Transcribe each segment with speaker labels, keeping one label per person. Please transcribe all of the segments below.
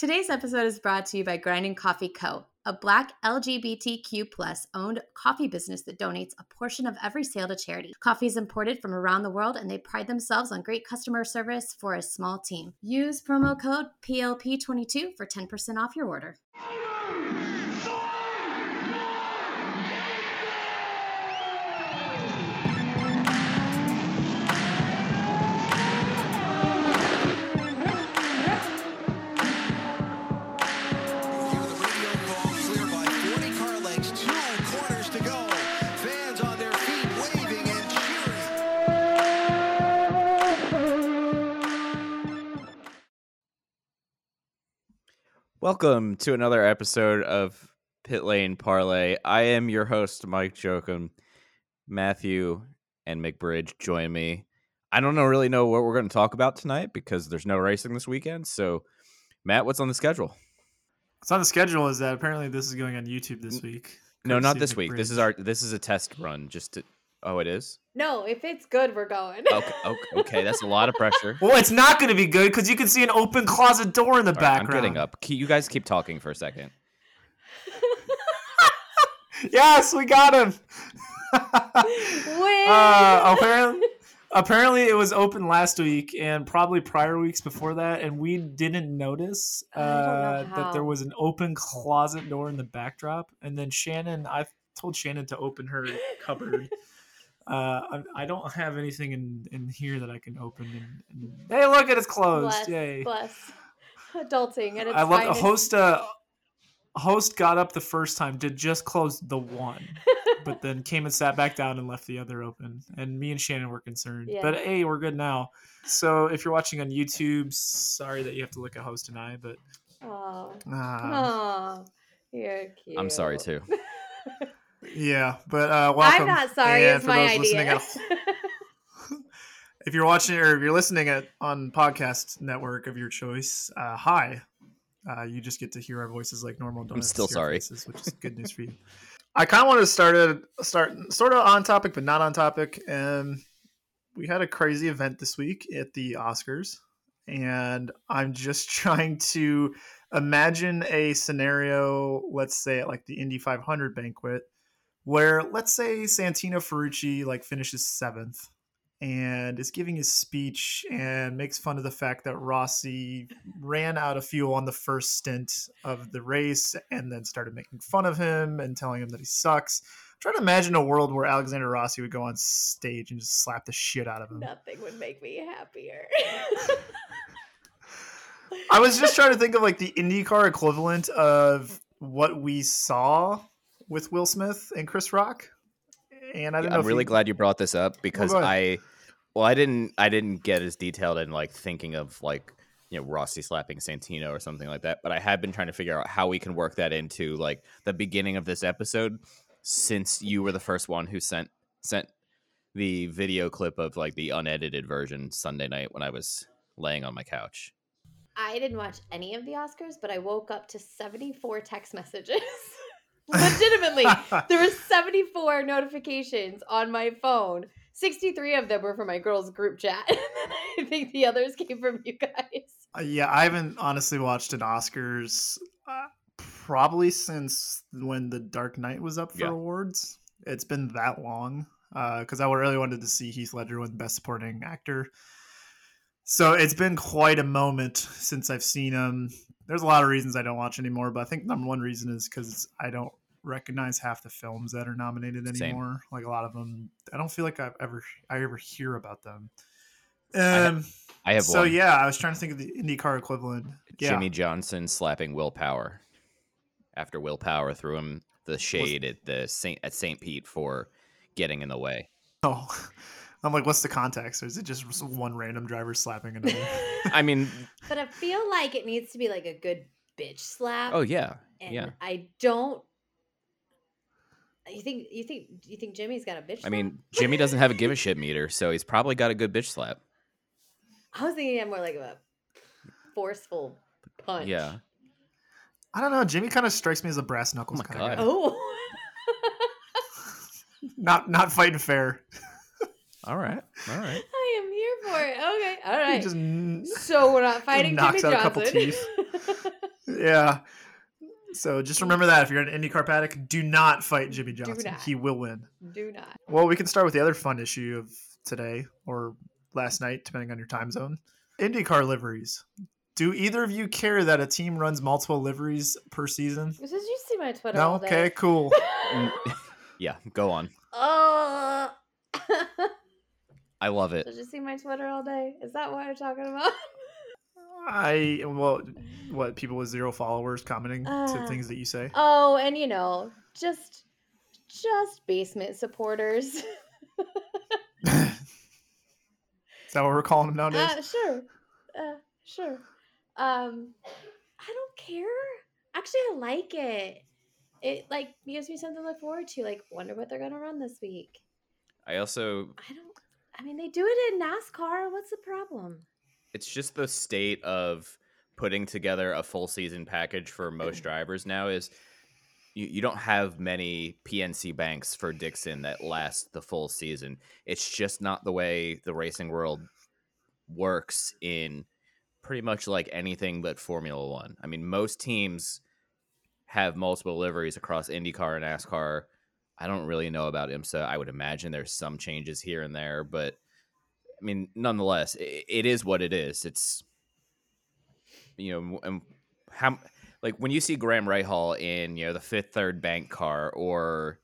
Speaker 1: Today's episode is brought to you by Grinding Coffee Co., a black LGBTQ plus owned coffee business that donates a portion of every sale to charity. Coffee is imported from around the world and they pride themselves on great customer service for a small team. Use promo code PLP22 for 10% off your order.
Speaker 2: Welcome to another episode of Pit Lane Parlay. I am your host, Mike Jokum. Matthew and McBridge join me. I don't know really know what we're going to talk about tonight because there's no racing this weekend. So, Matt, what's on the schedule?
Speaker 3: What's on the schedule is that apparently this is going on YouTube this week.
Speaker 2: No, not this week. This is our this is a test run. Just to oh, it is.
Speaker 1: No, if it's good, we're going.
Speaker 2: Okay, okay, okay. That's a lot of pressure.
Speaker 3: Well, it's not going to be good because you can see an open closet door in the
Speaker 2: All right, I'm
Speaker 3: background.
Speaker 2: getting up. You guys keep talking for a second.
Speaker 3: Yes, we got him.
Speaker 1: Win!
Speaker 3: uh, apparently, apparently, it was open last week and probably prior weeks before that, and we didn't notice
Speaker 1: I don't know
Speaker 3: uh, that there was an open closet door in the backdrop. And then Shannon, I told Shannon to open her cupboard. Uh, I, I don't have anything in, in here that I can open. And, and hey, look, it is closed!
Speaker 1: bless,
Speaker 3: Yay!
Speaker 1: bless. Adulting and it's
Speaker 3: I love a
Speaker 1: finest.
Speaker 3: host. Uh, host got up the first time, did just close the one, but then came and sat back down and left the other open. And me and Shannon were concerned,
Speaker 1: Yeah.
Speaker 3: but hey, we're good now. So if you're watching on YouTube, sorry that you have to look at host and I, but
Speaker 1: Oh,
Speaker 3: uh,
Speaker 1: oh, you're cute.
Speaker 2: I'm sorry too.
Speaker 3: yeah. But uh, welcome.
Speaker 1: I'm not sorry.
Speaker 3: And
Speaker 1: it's
Speaker 3: for
Speaker 1: my
Speaker 3: those listening
Speaker 1: idea.
Speaker 3: at- if you're watching or if you're listening at on podcast network of your choice, uh, hi. Uh, you just get to hear our voices like normal. Don't
Speaker 2: I'm still sorry.
Speaker 3: faces, which is good news for you. I kind of want to start it, start sort of on topic, but not on topic. And we had a crazy event this week at the Oscars, and I'm just trying to imagine a scenario. Let's say at like the Indy 500 banquet, where let's say Santino Ferrucci like finishes seventh and is giving his speech and makes fun of the fact that Rossi ran out of fuel on the first stint of the race and then started making fun of him and telling him that he sucks. Try to imagine a world where Alexander Rossi would go on stage and just slap the shit out of him.
Speaker 1: Nothing would make me happier.
Speaker 3: I was just trying to think of like the IndyCar equivalent of what we saw with Will Smith and Chris Rock. And I don't know.
Speaker 2: I'm really
Speaker 3: you-
Speaker 2: glad you brought this up because
Speaker 3: go ahead.
Speaker 2: I, well, I didn't, I didn't get as detailed in like thinking of like you know Rossi slapping Santino or something like that. But I have been trying to figure out how we can work that into like the beginning of this episode, since you were the first one who sent sent the video clip of like the unedited version Sunday night when I was laying on my couch.
Speaker 1: I didn't watch any of the Oscars, but I woke up to 74 text messages. Legitimately, there were 74 notifications on my phone. 63 of them were from my girls' group chat. I think the others came from you guys.
Speaker 3: Uh, yeah, I haven't honestly watched an Oscars uh, probably since when The Dark Knight was up for
Speaker 2: Yeah.
Speaker 3: awards. It's been that long because I really wanted to see Heath Ledger win Best Supporting Actor. So it's been quite a moment since I've seen him. There's a lot of reasons I don't watch anymore, but I think number one reason is because I don't recognize half the films that are nominated
Speaker 2: Same.
Speaker 3: anymore. Like a lot of them, I don't feel like I've ever I ever hear about them. Um,
Speaker 2: I have
Speaker 3: so
Speaker 2: one.
Speaker 3: yeah, I was trying to think of the IndyCar equivalent. Yeah,
Speaker 2: Jimmie Johnson slapping Will Power after Will Power threw him the shade at the Saint at St. Pete for getting in the way.
Speaker 3: Oh, I'm like, what's the context? Or is it just one random driver slapping another?
Speaker 2: I mean,
Speaker 1: But I feel like it needs to be like a good bitch slap.
Speaker 2: oh yeah,
Speaker 1: and
Speaker 2: yeah.
Speaker 1: I don't. You think you think you think Jimmie's got a bitch?
Speaker 2: I
Speaker 1: slap?
Speaker 2: mean, Jimmie doesn't have a give a shit meter, so he's probably got a good bitch slap.
Speaker 1: I was thinking more like a forceful punch.
Speaker 2: Yeah.
Speaker 3: I don't know. Jimmie kind of strikes me as a brass
Speaker 2: Oh
Speaker 3: knuckles
Speaker 2: my
Speaker 3: kind of
Speaker 2: God.
Speaker 3: guy.
Speaker 1: Oh.
Speaker 3: Not not fighting fair.
Speaker 2: All right. All right.
Speaker 1: I am here for it. Okay. All
Speaker 3: He just
Speaker 1: so we're not fighting
Speaker 3: knocks
Speaker 1: Jimmie
Speaker 3: out a couple
Speaker 1: Johnson.
Speaker 3: teeth. yeah. So just remember that if you're in an IndyCar paddock, do not fight Jimmie Johnson.
Speaker 1: not.
Speaker 3: He will win.
Speaker 1: Do not.
Speaker 3: Well, we can start with the other fun issue of today or last night, depending on your time zone. IndyCar liveries. Do either of you care that a team runs multiple liveries per season?
Speaker 1: Did you see my Twitter
Speaker 3: No.
Speaker 1: all day?
Speaker 3: Okay. Cool.
Speaker 2: Mm, yeah, go on.
Speaker 1: Oh.
Speaker 2: I love it.
Speaker 1: Did you see my Twitter all day? Is that what you're talking about?
Speaker 3: I well, what people with zero followers commenting to
Speaker 1: Uh.
Speaker 3: things that you say.
Speaker 1: Oh, and you know, just just basement supporters.
Speaker 3: Is that what we're calling them nowadays?
Speaker 1: uh, sure. Uh, sure. Um I don't care. Actually, I like it. It like gives me something to look forward to. Like, wonder what they're gonna run this week.
Speaker 2: I also
Speaker 1: I don't. I mean, they do it in NASCAR. What's the problem?
Speaker 2: it's just the state of putting together a full season package for most drivers now is you, you don't have many PNC banks for Dixon that last the full season. It's just not the way the racing world works in pretty much like anything but Formula One. I mean, most teams have multiple liveries across IndyCar and NASCAR. I don't really know about IMSA. I would imagine there's some changes here and there, but I mean, nonetheless, it, it is what it is. It's you know, and how like when you see Graham Rahal in you know the fifth third bank car or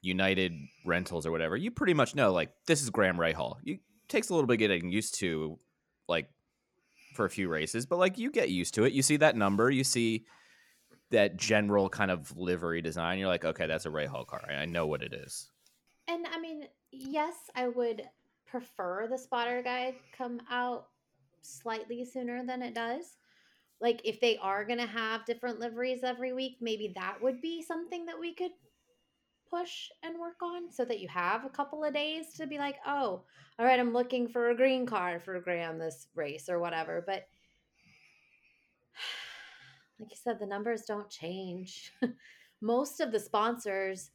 Speaker 2: United Rentals or whatever, you pretty much know like this is Graham Rahal. You takes a little bit getting used to, like for a few races, but like you get used to it. You see that number, you see that general kind of livery design. You're like, okay, that's a Rahal car. I know what it is.
Speaker 1: And I mean, yes, I would prefer the spotter guide come out slightly sooner than it does. Like if they are going to have different liveries every week, maybe that would be something that we could push and work on so that you have a couple of days to be like, "Oh, all right, I'm looking for a green car for Graham this race or whatever." But like you said, the numbers don't change. Most of the sponsors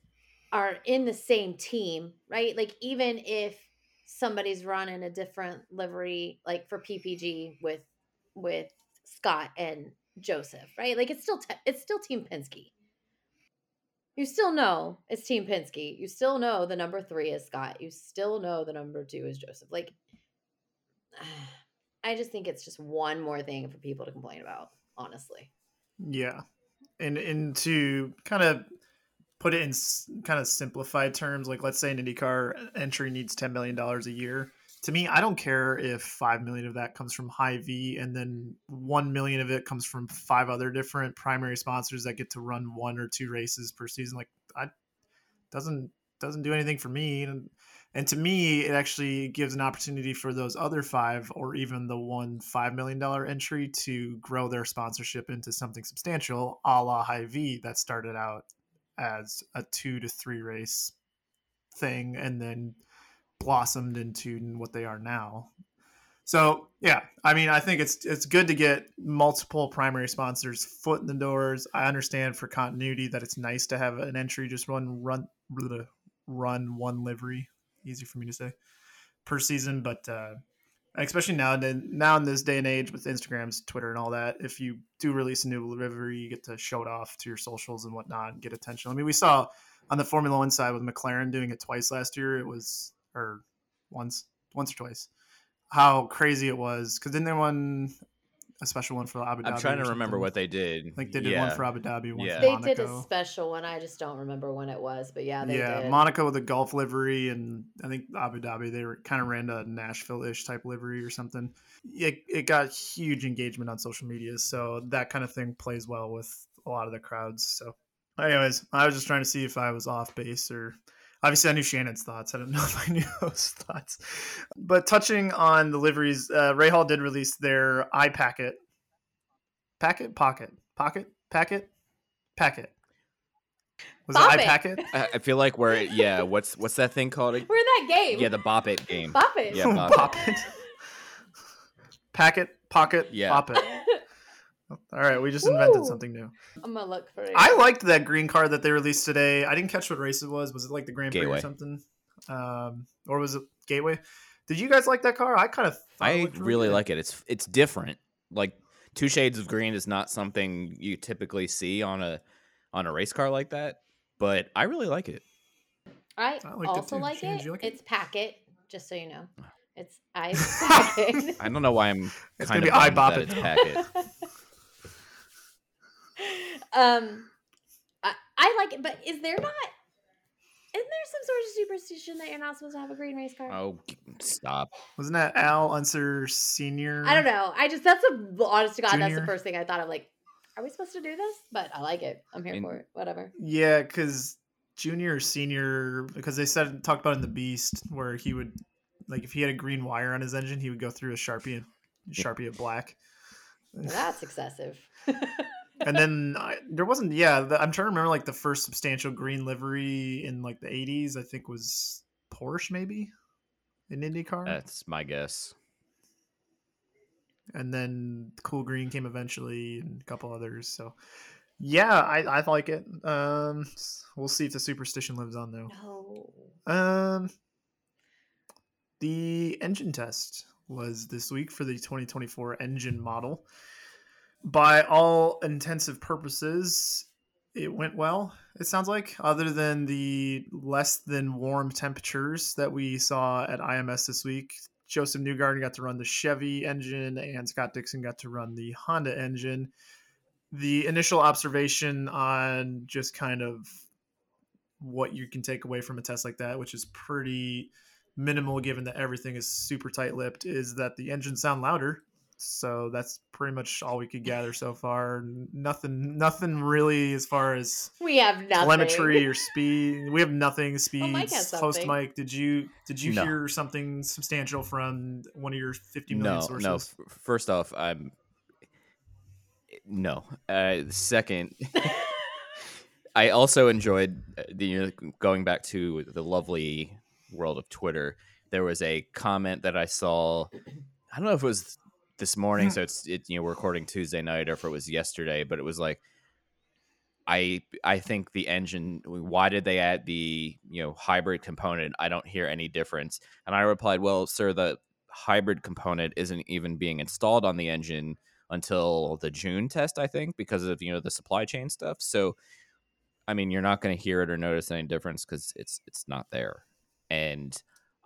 Speaker 1: are in the same team, right? Like even if somebody's running a different livery, like for PPG with with Scott and Josef, right? Like it's still te- it's still Team Penske. You still know it's Team Penske. You still know the number three is Scott. You still know the number two is Josef. Like, I just think it's just one more thing for people to complain about. Honestly,
Speaker 3: Yeah, and and to kind of put it in kind of simplified terms, like let's say an IndyCar entry needs ten million dollars a year. To me, I don't care if five million of that comes from Hy-Vee, and then one million of it comes from five other different primary sponsors that get to run one or two races per season. Like, I doesn't doesn't do anything for me. And, and to me, it actually gives an opportunity for those other five, or even the one five million dollar entry, to grow their sponsorship into something substantial, a la Hy-Vee that started out as a two to three race thing, and then blossomed into what they are now. So yeah, I mean, I think it's it's good to get multiple primary sponsors foot in the doors. I understand for continuity that it's nice to have an entry just run run run one livery. Easy for me to say per season, but uh, especially now and now in this day and age with Instagrams, Twitter, and all that, if you do release a new livery, you get to show it off to your socials and whatnot and get attention. I mean, we saw on the Formula One side with McLaren doing it twice last year. It was or once, once or twice. How crazy it was because then they won a special one for Abu Dhabi.
Speaker 2: I'm trying to remember what they did.
Speaker 3: Like they did
Speaker 2: yeah.
Speaker 3: one for Abu Dhabi, one
Speaker 2: Yeah.
Speaker 3: for
Speaker 1: they
Speaker 3: Monaco.
Speaker 1: did a special one. I just don't remember when it was, but yeah, they
Speaker 3: yeah,
Speaker 1: did.
Speaker 3: Monaco with a golf livery, and I think Abu Dhabi they were kind of ran a Nashville-ish type livery or something. It it got huge engagement on social media, so that kind of thing plays well with a lot of the crowds. So, anyways, I was just trying to see if I was off base or. Obviously, I knew Shannon's thoughts. I don't know if I knew those thoughts. But touching on the liveries, uh, Rahal did release their iPacket. Packet? Packet, Pocket? Pocket? Packet? Packet. Was
Speaker 1: Bop
Speaker 3: it
Speaker 1: it.
Speaker 3: iPacket?
Speaker 2: I, I feel like we're yeah. What's what's that thing called?
Speaker 1: We're in that game.
Speaker 2: Yeah, the Bop It game.
Speaker 1: Bop it.
Speaker 2: Yeah, Bop It.
Speaker 3: It. Packet, pocket,
Speaker 2: Yeah.
Speaker 3: pop it. All right, we just invented
Speaker 1: Woo.
Speaker 3: something new.
Speaker 1: I'm gonna look for it.
Speaker 3: I liked that green card that they released today. I didn't catch what race it was. Was it like the Grand Prix
Speaker 2: Gateway.
Speaker 3: or something? Um, or was it Gateway? Did you guys like that car? I kind of
Speaker 2: I really like it. It's it's different. Like two shades of green is not something you typically see on a on a race car like that, but I really like it.
Speaker 1: I,
Speaker 3: I liked it
Speaker 1: also like
Speaker 3: Shannon,
Speaker 1: it.
Speaker 3: did you like it?
Speaker 1: It's packet, just so you know. It's I packet.
Speaker 2: I don't know why I'm
Speaker 3: It's
Speaker 2: kind
Speaker 3: gonna
Speaker 2: of
Speaker 3: be eye
Speaker 2: bummed that
Speaker 3: bopping.
Speaker 2: it's packet.
Speaker 1: um, I, I like it, but is there not? Isn't there some sort of superstition that you're not supposed to have a green race car?
Speaker 2: Oh, stop!
Speaker 3: Wasn't that Al Unser Senior?
Speaker 1: I don't know. I just that's the honest to God, that's the first thing I thought of. Like, are we supposed to do this? But I like it. I'm here
Speaker 2: And-
Speaker 1: for it. Whatever.
Speaker 3: Yeah, because junior or senior, because they said talked about in the Beast where he would like if he had a green wire on his engine, he would go through a sharpie and sharpie it black.
Speaker 1: Well, that's excessive.
Speaker 3: and then I, there wasn't. Yeah, the, I'm trying to remember like the first substantial green livery in like the 80s. I think was Porsche maybe an IndyCar,
Speaker 2: That's my guess.
Speaker 3: and then Kool Green came eventually, and a couple others. So. Yeah, I, I like it. Um, we'll see if the superstition lives on though.
Speaker 1: no.
Speaker 3: Um, the engine test was this week for the 2024 engine model. By all intensive purposes, it went well. It sounds like, other than the less than warm temperatures that we saw at IMS this week. Josef Newgarden got to run the Chevy engine, and Scott Dixon got to run the Honda engine. The initial observation on just kind of what you can take away from a test like that, which is pretty minimal given that everything is super tight lipped, is that the engines sound louder. So that's pretty much all we could gather so far. Nothing, nothing really as far as
Speaker 1: We have nothing.
Speaker 3: telemetry or speed. We have nothing. Speed.
Speaker 1: Mike has
Speaker 3: Host. Mike, did you did you
Speaker 2: No.
Speaker 3: hear something substantial from one of your fifty million
Speaker 2: No,
Speaker 3: sources?
Speaker 2: no. f- First off, I'm no. Uh, second, I also enjoyed uh, the you know, going back to the lovely world of Twitter. There was a comment that I saw. I don't know if it was this morning, so mm. it's it, you know we're recording Tuesday night, or if it was yesterday, but it was like. I I think the engine. Why did they add the you know hybrid component? I don't hear any difference. And I replied, "Well, sir, the hybrid component isn't even being installed on the engine until the June test, I think, because of you know the supply chain stuff. So, I mean, you're not going to hear it or notice any difference because it's it's not there. And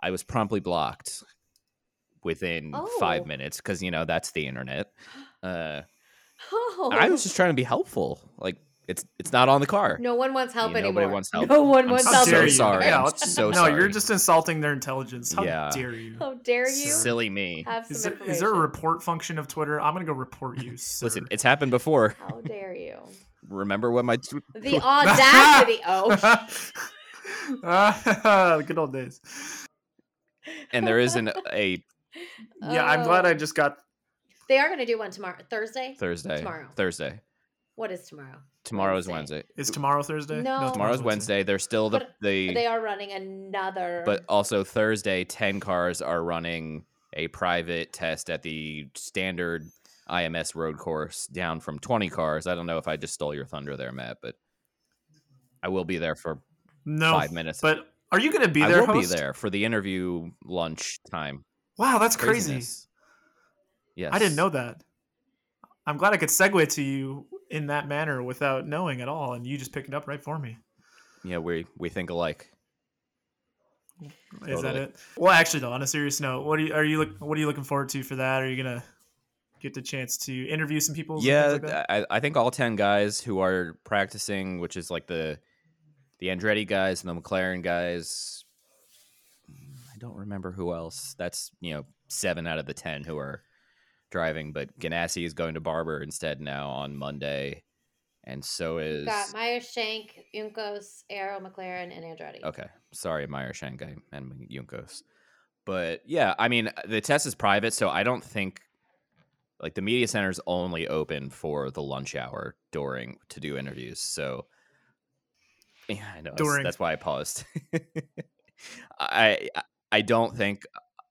Speaker 2: I was promptly blocked within five minutes because you know that's the internet. Uh,
Speaker 1: Oh.
Speaker 2: I was just trying to be helpful. Like it's it's not on the car.
Speaker 1: No one wants help
Speaker 2: Yeah, nobody
Speaker 1: anymore.
Speaker 2: wants help.
Speaker 1: No one
Speaker 2: I'm
Speaker 1: wants
Speaker 2: so
Speaker 3: How
Speaker 1: help.
Speaker 3: dare you?
Speaker 2: sorry.
Speaker 3: Yeah,
Speaker 2: I'm
Speaker 3: let's-
Speaker 2: so
Speaker 3: no, you're just insulting their intelligence. How
Speaker 2: Yeah.
Speaker 3: dare you?
Speaker 1: How dare you
Speaker 2: Silly me.
Speaker 3: Is there, there a report function of Twitter? I'm gonna go report you. Sir.
Speaker 2: Listen, it's happened before.
Speaker 1: How dare you?
Speaker 2: Remember when my
Speaker 1: The audacity. Oh,
Speaker 3: Ah, good old days.
Speaker 2: and there isn't a
Speaker 3: Yeah, I'm glad I
Speaker 1: Oh.
Speaker 3: just got.
Speaker 1: They are going to do one tomorrow. Thursday.
Speaker 2: Thursday.
Speaker 1: Tomorrow.
Speaker 2: Thursday.
Speaker 1: What is tomorrow?
Speaker 2: Tomorrow is
Speaker 1: Wednesday.
Speaker 2: Wednesday.
Speaker 3: Is tomorrow Thursday?
Speaker 1: No.
Speaker 2: no Tomorrow's Wednesday. They're still the the
Speaker 1: They are running another.
Speaker 2: but also Thursday, ten cars are running a private test at the standard IMS road course, down from twenty cars. I don't know if I just stole your thunder there, Matt, but I will be there for
Speaker 3: No,
Speaker 2: five minutes.
Speaker 3: But are you gonna be there?
Speaker 2: I will
Speaker 3: host?
Speaker 2: be there for the interview lunch time.
Speaker 3: Wow, that's crazy.
Speaker 2: Craziness. Yes,
Speaker 3: I didn't know that. I'm glad I could segue to you in that manner without knowing at all, and you just picked it up right for me.
Speaker 2: Yeah, we we think alike.
Speaker 3: Is that it? Well, actually, though, on a serious note, what are you, are you look? What are you looking forward to for that? Are you gonna get the chance to interview some people?
Speaker 2: Yeah,
Speaker 3: like?
Speaker 2: I, I think all ten guys who are practicing, which is like the the Andretti guys and the McLaren guys. I don't remember who else. That's you know seven out of the ten who are driving, but Ganassi is going to Barber instead now on Monday, and so is
Speaker 1: got Meyer Shank, Juncos, Arrow, McLaren, and Andretti.
Speaker 2: Okay, sorry, Meyer Shanghai and Juncos. But yeah, I mean, the test is private, so I don't think like the media center is only open for the lunch hour during to do interviews. So yeah, I know that's, that's why I paused. I I don't think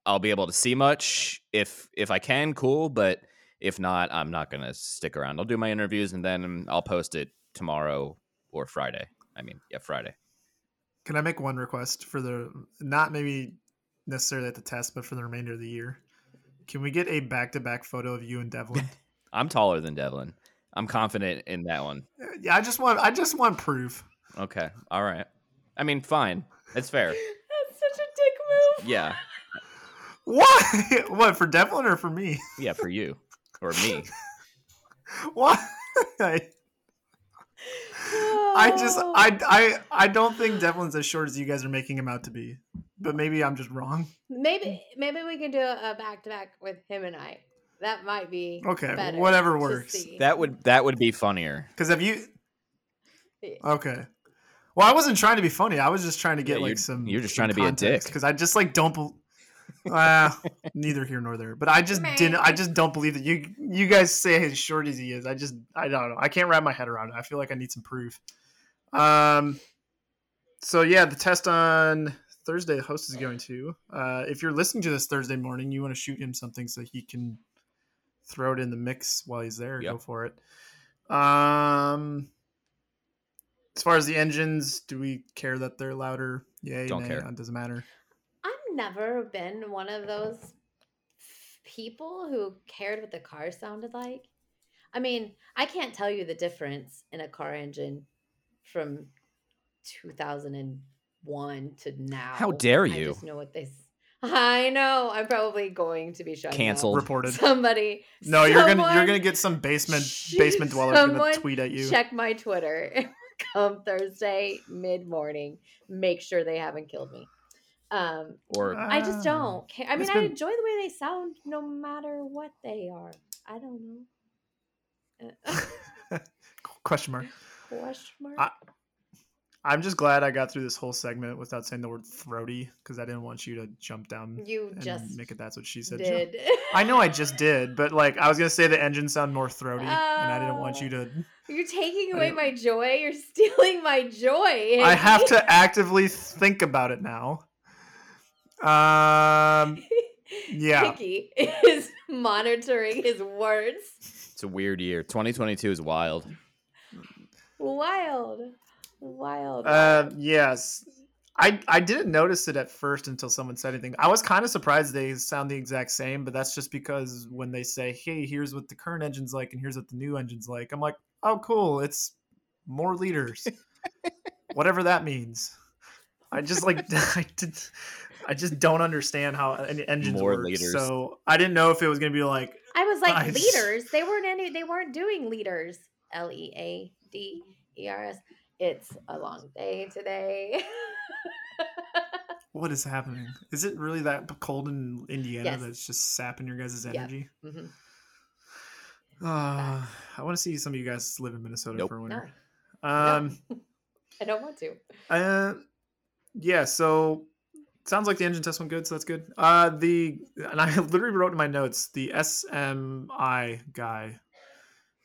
Speaker 2: I'll be able to see much. If if I can, cool. But if not, I'm not gonna stick around. I'll do my interviews and then I'll post it tomorrow or Friday. I mean, yeah, Friday.
Speaker 3: Can I make one request for the not maybe necessarily at the test, but for the remainder of the year? Can we get a back to back photo of you and Devlin?
Speaker 2: I'm taller than Devlin. I'm confident in that one.
Speaker 3: Uh, yeah, I just want I just want proof.
Speaker 2: Okay. All right. I mean, fine. It's fair.
Speaker 1: That's such a dick move.
Speaker 2: Yeah.
Speaker 3: Why? what for Devlin or for me?
Speaker 2: Yeah, for you or me.
Speaker 3: Why? I, I just oh. I I I don't think Devlin's as short as you guys are making him out to be. But maybe I'm just wrong.
Speaker 1: maybe maybe we can do a back to back with him and I. That might be
Speaker 3: Okay, whatever works.
Speaker 1: see.
Speaker 2: That would that would be funnier.
Speaker 3: Because have you? Okay. Well, I wasn't trying to be funny. I was just trying to get
Speaker 2: Yeah,
Speaker 3: like
Speaker 2: you're-
Speaker 3: some.
Speaker 2: you're just trying to be a dick.
Speaker 3: Because I just like don't. Be- uh, neither here nor there. But I just didn't. I just don't believe that you you guys say as short as he is. I just I don't know. I can't wrap my head around it. I feel like I need some proof. Um. So yeah, the test on Thursday, the host is going to. Uh, if you're listening to this Thursday morning, you want to shoot him something so he can throw it in the mix while he's there.
Speaker 2: Yep.
Speaker 3: Go for it. Um. As far as the engines, do we care that they're louder? Yay,
Speaker 2: Don't
Speaker 3: nay,
Speaker 2: care.
Speaker 3: It doesn't matter.
Speaker 1: I've never been one of those people who cared what the car sounded like. I mean, I can't tell you the difference in a car engine from 2001 to now.
Speaker 2: How dare
Speaker 1: I
Speaker 2: you.
Speaker 1: just know what they. s- I know. I'm probably going to be shut down.
Speaker 2: Canceled.
Speaker 3: Reported.
Speaker 1: Somebody.
Speaker 3: No, you're gonna you're gonna get some basement basement dwellers gonna tweet at you.
Speaker 1: Check my Twitter. Come Thursday mid morning. Make sure they haven't killed me. Um,
Speaker 2: Or
Speaker 1: I just
Speaker 3: Ah.
Speaker 1: don't care. I mean,
Speaker 3: It's
Speaker 1: I enjoy the way they sound no matter what they are. I don't know. Uh,
Speaker 3: Question mark.
Speaker 1: question mark?
Speaker 3: I- I'm just glad I got through this whole segment without saying the word throaty because I didn't want you to jump down
Speaker 1: you
Speaker 3: and
Speaker 1: just
Speaker 3: make it that's what she said.
Speaker 1: did.
Speaker 3: I know I just did, but like I was gonna say the engine sound more throaty, and I didn't want you to.
Speaker 1: You're taking away my joy. You're stealing my joy.
Speaker 3: I have to actively think about it now. Um. Yeah.
Speaker 1: Hickey is monitoring his words.
Speaker 2: it's a weird year. 2022 is wild.
Speaker 1: Wild. Wild.
Speaker 3: Uh, yes. I I didn't notice it at first until someone said anything. I was kind of surprised they sound the exact same, but that's just because when they say, "Hey, here's what the current engine's like, and here's what the new engine's like," I'm like, "Oh, cool! It's more liters, whatever that means." I just like I did. I just don't understand how an engines
Speaker 2: More
Speaker 3: work.
Speaker 2: liters.
Speaker 3: So I didn't know if it was gonna be like,
Speaker 1: I was like
Speaker 3: I-
Speaker 1: leaders. They weren't any. They weren't doing leaders. L e a d e r s. It's a long day today.
Speaker 3: "What is happening? Is it really that cold in Indiana
Speaker 1: Yes.
Speaker 3: that's just sapping your guys'
Speaker 1: Yeah.
Speaker 3: energy?"
Speaker 1: Mhm.
Speaker 3: Uh, I want to see some of you guys live in Minnesota
Speaker 2: Nope.
Speaker 3: for a
Speaker 1: No,
Speaker 3: winter.
Speaker 1: no,
Speaker 3: Um,
Speaker 1: I don't want to.
Speaker 3: uh, yeah. So sounds like the engine test went good, so that's good. Uh, the and I literally wrote in my notes the SMI guy.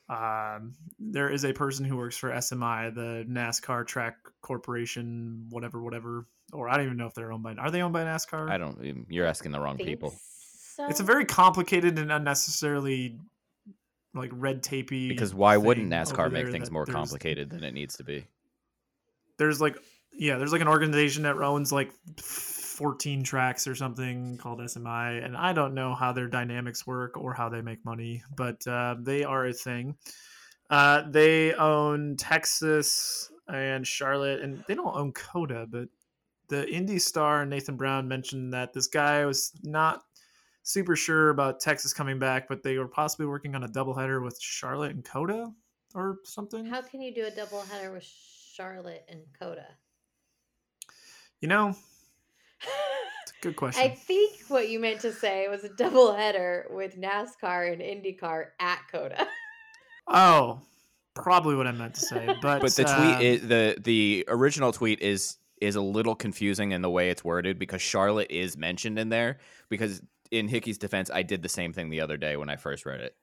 Speaker 3: Um, there is a person who works for SMI, the NASCAR Track Corporation, whatever, whatever. Or I don't even know if they're owned by. Are they owned by NASCAR?
Speaker 2: I don't. You're asking the wrong people.
Speaker 1: So.
Speaker 3: It's a very complicated and unnecessarily like red tapey.
Speaker 2: Because why wouldn't NASCAR make things more complicated than it needs to be?
Speaker 3: there's like yeah there's like an organization that owns like 14 tracks or something called smi and i don't know how their dynamics work or how they make money but uh, they are a thing uh, they own texas and charlotte and they don't own COTA but the IndyStar nathan brown mentioned that this guy was not super sure about texas coming back but they were possibly working on a doubleheader with charlotte and COTA or something
Speaker 1: How can you do a double header with Charlotte and COTA?
Speaker 3: you know it's a good question
Speaker 1: I think what you meant to say was a double header with NASCAR and IndyCar at COTA.
Speaker 3: Oh, probably what I meant to say, but
Speaker 2: But the tweet, uh, is, the the original tweet is is a little confusing in the way it's worded because Charlotte is mentioned in there. Because in Hickey's defense, I did the same thing the other day when I first read it.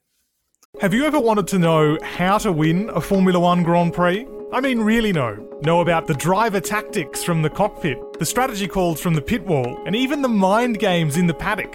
Speaker 4: Have you ever wanted to know how to win a Formula One Grand Prix? I mean, really know. Know about the driver tactics from the cockpit, the strategy calls from the pit wall, and even the mind games in the paddock.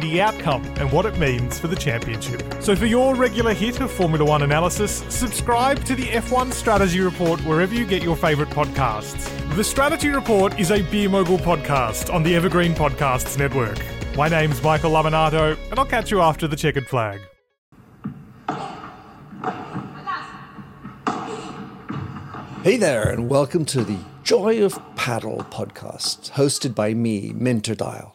Speaker 4: the outcome and what it means for the championship. So for your regular hit of Formula One analysis, subscribe to the F1 Strategy Report wherever you get your favourite podcasts. The Strategy Report is a Beer Mogul podcast on the Evergreen Podcasts Network. My name's Michael Lamonato, and I'll catch you after the checkered flag.
Speaker 5: Hey there, and welcome to the Joy of Paddle podcast, hosted by me, Minter Dial,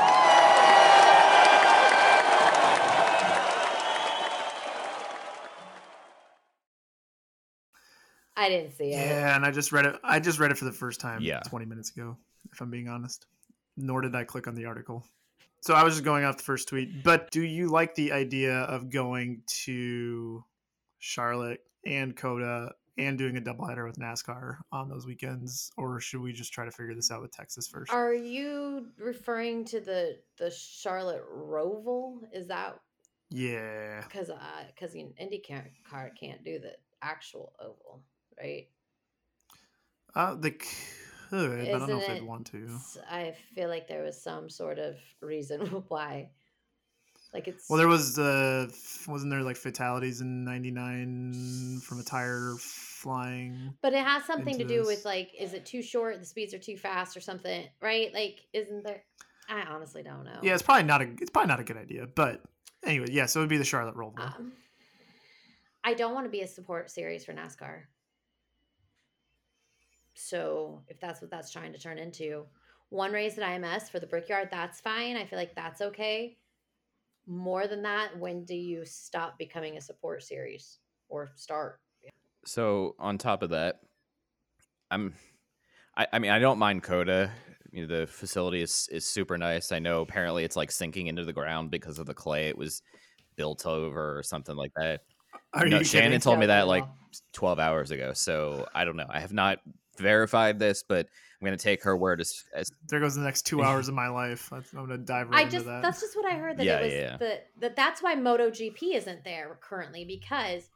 Speaker 1: I didn't see it.
Speaker 3: Yeah, and I just read it. I just read it for the first time.
Speaker 2: Yeah.
Speaker 3: 20 minutes ago, if I'm being honest. Nor did I click on the article. So I was just going off the first tweet. But do you like the idea of going to Charlotte and COTA and doing a doubleheader with NASCAR on those weekends, or should we just try to figure this out with Texas first?
Speaker 1: Are you referring to the the Charlotte Roval? Is that
Speaker 3: yeah.
Speaker 1: because uh, because IndyCar car can't do the actual oval, right?
Speaker 3: Uh, they could, but I don't know if they'd want to.
Speaker 1: I feel like there was some sort of reason why. Like it's
Speaker 3: Well, there was uh, wasn't there like fatalities in '99 from a tire flying?
Speaker 1: but it has something to do
Speaker 3: this.
Speaker 1: with like, is it too short? The speeds are too fast, or something, right? Like, isn't there? I honestly don't know.
Speaker 3: Yeah, it's probably not a it's probably not a good idea. But anyway, yeah, so it would be the Charlotte Roval.
Speaker 1: Um, I don't want to be a support series for NASCAR. So if that's what that's trying to turn into, one race at IMS for the Brickyard, that's fine. I feel like that's okay. More than that, when do you stop becoming a support series or start?
Speaker 2: So on top of that, I'm, I, I mean, I don't mind COTA. You know, the facility is is super nice. I know apparently it's like sinking into the ground because of the clay it was built over or something like that.
Speaker 3: Are
Speaker 2: no,
Speaker 3: you
Speaker 2: Shannon
Speaker 3: kidding?
Speaker 2: told me that like 12 hours ago. So I don't know. I have not verified this, but I'm going to take her word as, as
Speaker 3: There goes the next two hours of my life. That's- I'm gonna dive right
Speaker 1: I
Speaker 3: into
Speaker 1: just
Speaker 3: that.
Speaker 1: that's just what I heard that
Speaker 2: Yeah,
Speaker 1: it was
Speaker 2: yeah.
Speaker 1: the that that's why MotoGP isn't there currently because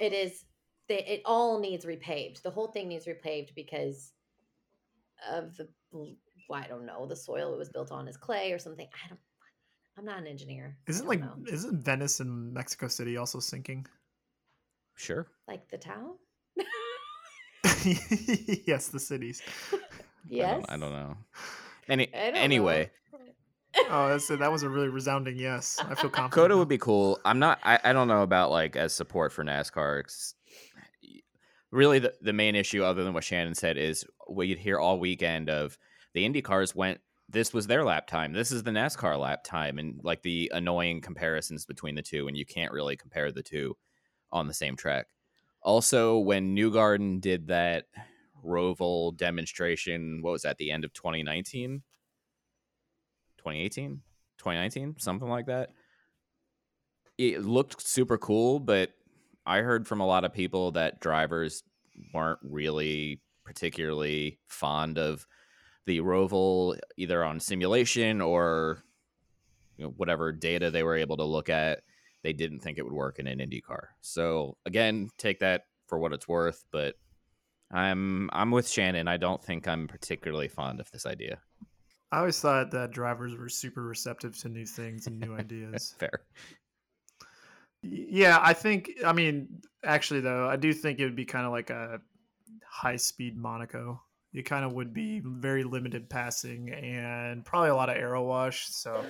Speaker 1: it is the, it all needs repaved. The whole thing needs repaved because of the well, I don't know the soil it was built on is clay or something. I don't. I'm not an engineer.
Speaker 3: Isn't
Speaker 1: don't
Speaker 3: like
Speaker 1: know.
Speaker 3: isn't Venice and Mexico City also sinking?
Speaker 2: sure.
Speaker 1: like the town?
Speaker 3: yes, the cities.
Speaker 1: yes.
Speaker 2: I don't, I don't know. Any
Speaker 1: I don't know.
Speaker 2: anyway,
Speaker 3: Oh, that's that was a really resounding yes. I feel confident. COTA
Speaker 2: would be cool. I'm not. I, I don't know about like as support for NASCAR. 'cause Really, the, the main issue, other than what Shannon said, is what you'd hear all weekend of the Indy cars went. This was their lap time. This is the NASCAR lap time, and like the annoying comparisons between the two, and you can't really compare the two on the same track. Also, when Newgarden did that Roval demonstration, what was that? The end of 2019, 2018, 2019, something like that. It looked super cool, but I heard from a lot of people that drivers weren't really particularly fond of the Roval either on simulation or you know, whatever data they were able to look at, they didn't think it would work in an Indy car. So again, take that for what it's worth, but I'm I'm with Shannon. I don't think I'm particularly fond of this idea.
Speaker 3: I always thought that drivers were super receptive to new things and new ideas.
Speaker 2: Fair.
Speaker 3: Yeah, I think. I mean, actually, though, I do think it would be kind of like a high-speed Monaco. It kind of would be very limited passing and probably a lot of arrow wash. So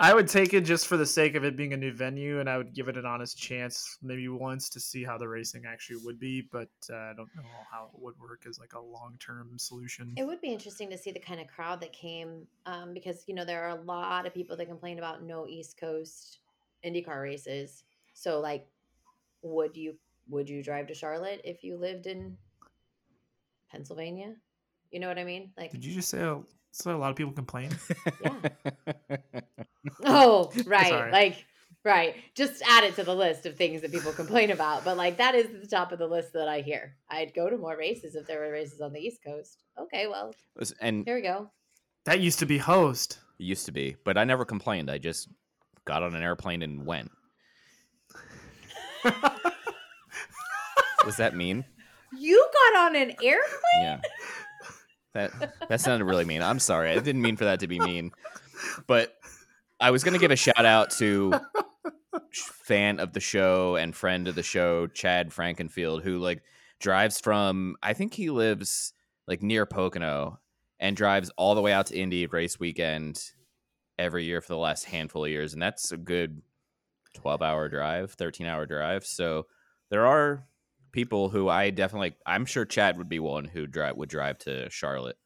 Speaker 3: I would take it just for the sake of it being a new venue, and I would give it an honest chance, maybe once, to see how the racing actually would be. But uh, I don't know how it would work as like a long-term solution.
Speaker 1: It would be interesting to see the kind of crowd that came um, because you know there are a lot of people that complain about no East Coast IndyCar races. So like, would you would you drive to Charlotte if you lived in Pennsylvania? You know what I mean? Like,
Speaker 3: Did you just say a, so a lot of people complain?
Speaker 1: oh right,
Speaker 3: Sorry.
Speaker 1: like right. Just add it to the list of things that people complain about. But like that is the top of the list that I hear. I'd go to more races if there were races on the East Coast. Okay, well
Speaker 2: and
Speaker 1: here we go.
Speaker 3: that used to be host.
Speaker 2: It used to be, but I never complained. I just got on an airplane and went. Was that mean?
Speaker 1: You got on an airplane.
Speaker 2: Yeah. That that sounded really mean. I'm sorry. I didn't mean for that to be mean. But I was going to give a shout out to fan of the show and friend of the show Chad Frankenfield who like drives from I think he lives like near Pocono and drives all the way out to Indy race weekend every year for the last handful of years and that's a good 12 hour drive 13 hour drive so there are people who i definitely i'm sure chad would be one who drive would drive to charlotte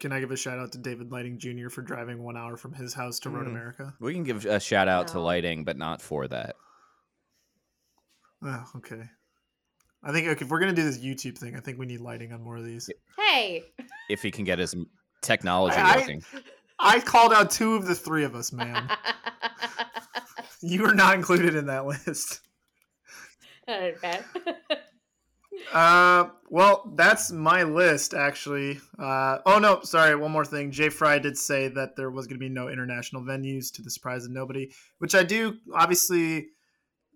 Speaker 3: Can I give a shout out to David Lighting Jr. for driving one hour from his house to Road
Speaker 2: Mm.
Speaker 3: America?
Speaker 2: we can give a shout out to lighting but not for that
Speaker 3: Oh, okay. I think okay, if we're gonna do this YouTube thing, I think we need lighting on more of these.
Speaker 1: Hey,
Speaker 2: if he can get his technology
Speaker 3: I- I-
Speaker 2: working
Speaker 3: I called out two of the three of us, man. you are not included in that list.
Speaker 1: Alright, man.
Speaker 3: Uh, well, that's my list actually. Uh, oh no, sorry. One more thing. Jay Frye did say that there was going to be no international venues, to the surprise of nobody. Which I do. Obviously,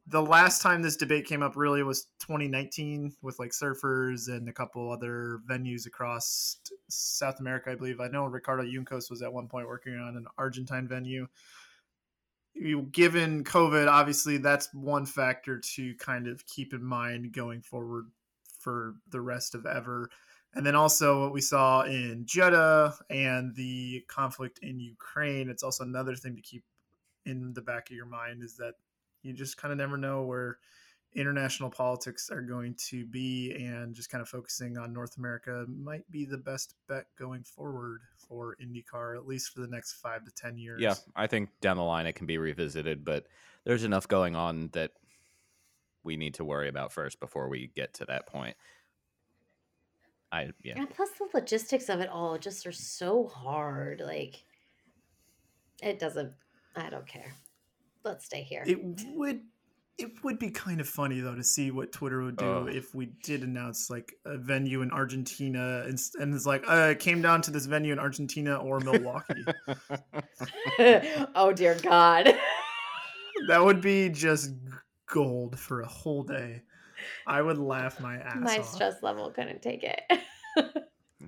Speaker 3: the last time this debate came up really was 2019 with like surfers and a couple other venues across South America. I believe. I know Ricardo Juncos was at one point working on an Argentine venue. Given COVID, obviously that's one factor to kind of keep in mind going forward for the rest of ever. And then also what we saw in Jeddah and the conflict in Ukraine, it's also another thing to keep in the back of your mind is that you just kind of never know where international politics are going to be and just kind of focusing on North America might be the best bet going forward for IndyCar at least for the next 5 to 10 years.
Speaker 2: yeah i think down the line it can be revisited but there's enough going on that we need to worry about first before we get to that point i yeah
Speaker 1: And plus the logistics of it all just are so hard. Like it doesn't I don't care. Let's stay here.
Speaker 3: It would it would be kind of funny though to see what Twitter would do
Speaker 2: Ugh.
Speaker 3: if we did announce like a venue in Argentina and, and it's like uh, it came down to this venue in Argentina or Milwaukee.
Speaker 1: oh dear God.
Speaker 3: that would be just gold for a whole day. I would laugh my ass
Speaker 1: My
Speaker 3: off.
Speaker 1: stress level couldn't take it.
Speaker 2: i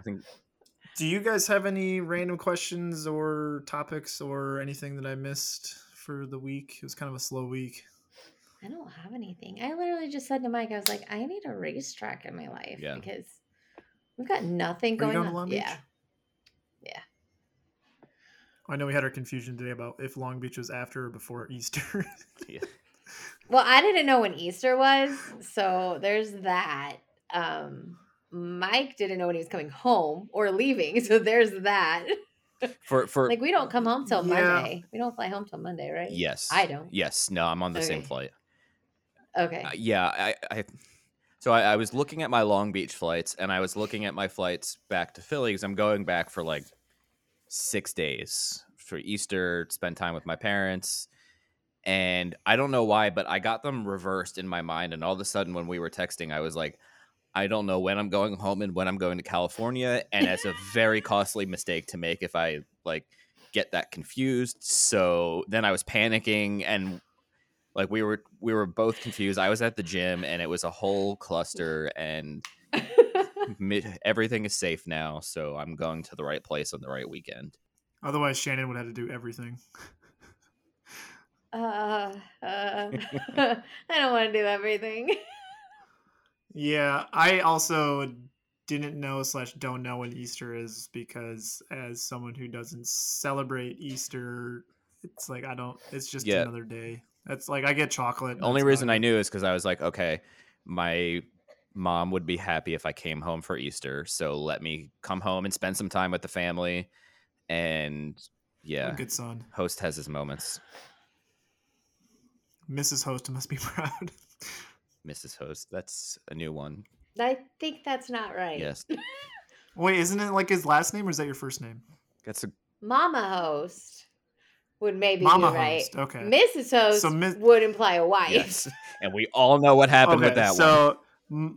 Speaker 2: think
Speaker 3: Do you guys have any random questions or topics or anything that I missed for the week? It was kind of a slow week.
Speaker 1: I don't have anything. I literally just said to Mike, I was like, I need a racetrack in my life
Speaker 2: Yeah.
Speaker 1: because we've got nothing
Speaker 3: Are
Speaker 1: going
Speaker 3: going to
Speaker 1: on.
Speaker 3: Long Beach?
Speaker 1: yeah.
Speaker 3: I know we had our confusion today about if Long Beach was after or before Easter.
Speaker 2: yeah.
Speaker 1: Well, I didn't know when Easter was, so there's that. Um, Mike didn't know when he was coming home or leaving, so there's that.
Speaker 2: for for
Speaker 1: Like we don't come home till
Speaker 3: Yeah.
Speaker 1: Monday. We don't fly home till Monday, right?
Speaker 2: yes
Speaker 1: I don't.
Speaker 2: yes no i'm on the same flight
Speaker 1: Okay.
Speaker 2: Uh, yeah, I, I so I, I was looking at my Long Beach flights, and I was looking at my flights back to Philly because I'm going back for like six days for Easter, spend time with my parents, and I don't know why, but I got them reversed in my mind, and all of a sudden, when we were texting, I was like. I don't know when I'm going home and when I'm going to California, and it's a very costly mistake to make if I like get that confused. So then I was panicking and like we were we were both confused. I was at the gym and it was a whole cluster and mi- everything is safe now, so I'm going to the right place on the right weekend.
Speaker 3: Otherwise, Shannon would have to do everything.
Speaker 1: uh, uh, I don't want to do everything.
Speaker 3: Yeah, I also didn't know slash don't know when Easter is because as someone who doesn't celebrate Easter, it's like I don't. It's just
Speaker 2: Yeah.
Speaker 3: another day. That's like I get chocolate.
Speaker 2: Only reason I knew is because I was like, okay, my mom would be happy if I came home for Easter, so let me come home and spend some time with the family. And yeah,
Speaker 3: a good son.
Speaker 2: host has his moments.
Speaker 3: Mrs. Host must be proud.
Speaker 2: Mrs. Host, that's a new one.
Speaker 1: I think that's not right.
Speaker 2: Yes,
Speaker 3: Wait, isn't it like his last name or is that your first name?
Speaker 2: that's a
Speaker 1: Mama host would maybe
Speaker 3: Mama
Speaker 1: be right.
Speaker 3: host. Okay.
Speaker 1: Mrs. Host
Speaker 3: So mis-
Speaker 1: would imply a wife.
Speaker 2: yes, and we all know what happened with
Speaker 3: Okay,
Speaker 2: that one.
Speaker 3: so, m-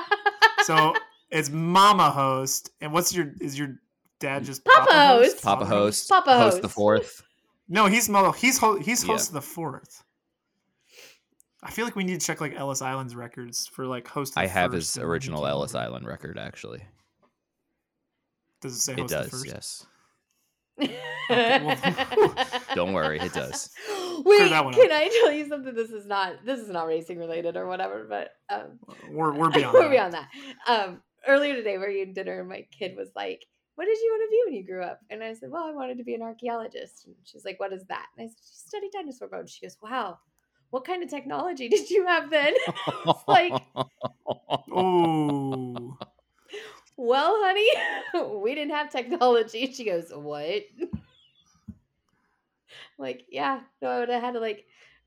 Speaker 3: so it's Mama Host, and what's your is your dad just
Speaker 1: Papa Host.
Speaker 2: Papa Host,
Speaker 1: Papa
Speaker 2: host the
Speaker 1: Host.
Speaker 2: fourth.
Speaker 3: No, he's Mo. He's ho- he's host of the fourth. I feel like we need to check like Ellis Island's records for like host.
Speaker 2: I have
Speaker 3: first
Speaker 2: his
Speaker 3: and when he
Speaker 2: original Ellis
Speaker 3: over.
Speaker 2: Island record actually.
Speaker 3: Does it say
Speaker 2: It
Speaker 3: host the
Speaker 2: does,
Speaker 3: first?
Speaker 2: yes.
Speaker 3: well-
Speaker 2: Don't worry, it does.
Speaker 1: Wait, can
Speaker 3: up.
Speaker 1: I tell you something? This is not this is not racing related or whatever, but um,
Speaker 3: We're we're beyond.
Speaker 1: we're
Speaker 3: that.
Speaker 1: beyond that. Um, earlier today, we are eating dinner, and my kid was like, "What did you want to be when you grew up?" And I said, "Well, I wanted to be an archaeologist." And she's like, "What is that?" And I said, "She studied dinosaur bones." She goes, "Wow, what kind of technology did you have then?" It's like,
Speaker 3: Ooh.
Speaker 1: well, honey, we didn't have technology. She goes, "What?" like, yeah, no, I would have had to like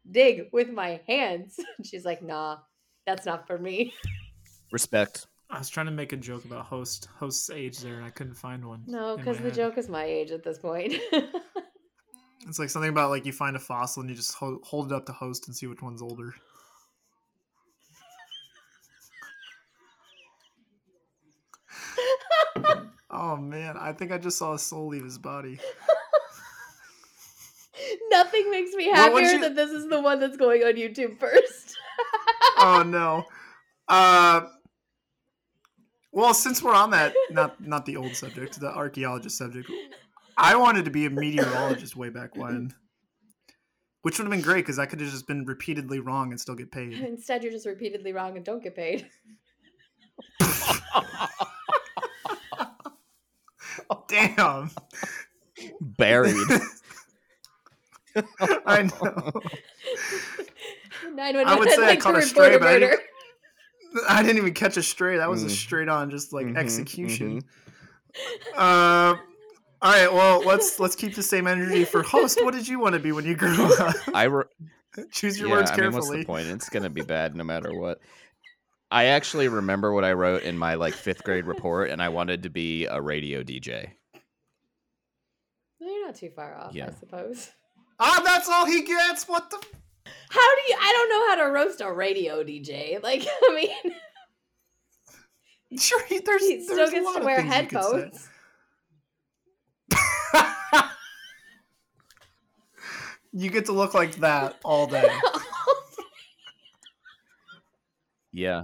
Speaker 1: dig with my hands. She's like, "Nah, that's not for me."
Speaker 2: Respect.
Speaker 3: I was trying to make a joke about host host's age there, and I couldn't find one.
Speaker 1: No, because the
Speaker 3: head.
Speaker 1: joke is my age at this point.
Speaker 3: It's like something about like you find a fossil and you just hold, hold it up to host and see which one's older. oh man, I think I just saw a soul leave his body.
Speaker 1: Nothing makes me
Speaker 3: Well,
Speaker 1: happier
Speaker 3: you-
Speaker 1: that this is the one that's going on YouTube first.
Speaker 3: oh no. Uh well, since we're on that not not the old subject, the archaeologist subject, I wanted to be a meteorologist way back when. Which would have been great because I could have just been repeatedly wrong and still get paid.
Speaker 1: Instead, you're just repeatedly wrong and don't get paid.
Speaker 3: Damn.
Speaker 2: Buried.
Speaker 3: I know.
Speaker 1: Nine
Speaker 3: I would say I caught a stray, but I didn't- I didn't even catch a stray. That was a
Speaker 2: Mm.
Speaker 3: straight on just like
Speaker 2: Mhm,
Speaker 3: execution. Uh, all right, well let's let's keep the same energy for host. What did you want to be when you grew up?
Speaker 2: I re-
Speaker 3: Choose your
Speaker 2: yeah,
Speaker 3: words
Speaker 2: I mean, what's the point? It's gonna be bad no matter what. I actually remember what I wrote in my like fifth grade report, and I wanted to be a radio DJ.
Speaker 1: No, you're not too far off,
Speaker 2: Yeah.
Speaker 1: I suppose.
Speaker 3: Ah, that's all he gets. What the?
Speaker 1: How do you? I don't know how to roast a radio DJ. Like, I mean,
Speaker 3: Sure, he, there's
Speaker 1: he still
Speaker 3: there's a
Speaker 1: gets
Speaker 3: lot
Speaker 1: to wear
Speaker 3: things you could say.
Speaker 1: headphones.
Speaker 3: You get to look like that all day.
Speaker 2: Yeah,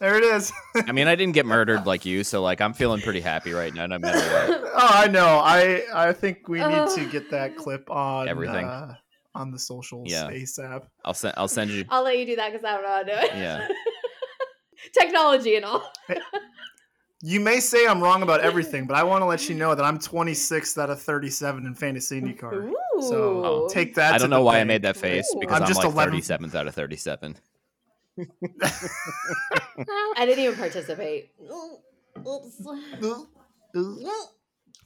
Speaker 3: There it is.
Speaker 2: I mean, I didn't get murdered like you, so like I'm feeling pretty happy right now, no matter what.
Speaker 3: oh, I know. I I think we need to get that clip on
Speaker 2: Everything.
Speaker 3: uh, on the socials
Speaker 2: Yeah.
Speaker 3: ASAP.
Speaker 2: I'll send. I'll send you.
Speaker 1: I'll let you do that because I don't know how to do it.
Speaker 2: Yeah.
Speaker 1: Technology and all.
Speaker 3: You may say I'm wrong about everything, but I want to let you know that I'm 26th out of 37 in fantasy IndyCar.
Speaker 1: Ooh.
Speaker 3: So take that.
Speaker 2: I don't know why I made that face
Speaker 1: Ooh.
Speaker 2: because
Speaker 3: I'm
Speaker 2: I'm,
Speaker 3: just
Speaker 2: like
Speaker 3: 11
Speaker 2: 37th out of 37.
Speaker 1: I didn't even participate. Oops.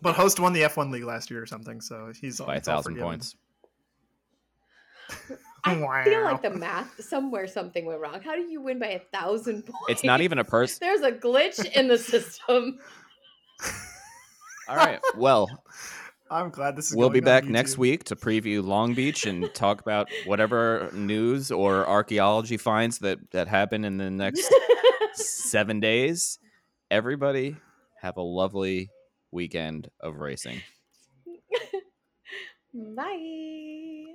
Speaker 3: But host won the F1 league last year or something, so he's
Speaker 2: by a
Speaker 3: it's all
Speaker 2: thousand points.
Speaker 1: I feel like the math somewhere something went wrong. How do you win by a thousand points?
Speaker 2: It's not even a person.
Speaker 1: There's a glitch in the system.
Speaker 2: All right. Well,
Speaker 3: I'm glad this is.
Speaker 2: we'll be
Speaker 3: going on
Speaker 2: back next week to preview Long Beach and talk about whatever news or archaeology finds that that happen in the next seven days. Everybody have a lovely weekend of racing.
Speaker 1: Bye.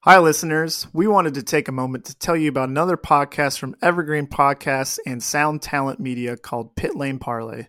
Speaker 3: Hi, listeners. We wanted to take a moment to tell you about another podcast from Evergreen Podcasts and Sound Talent Media called Pit Lane Parlay.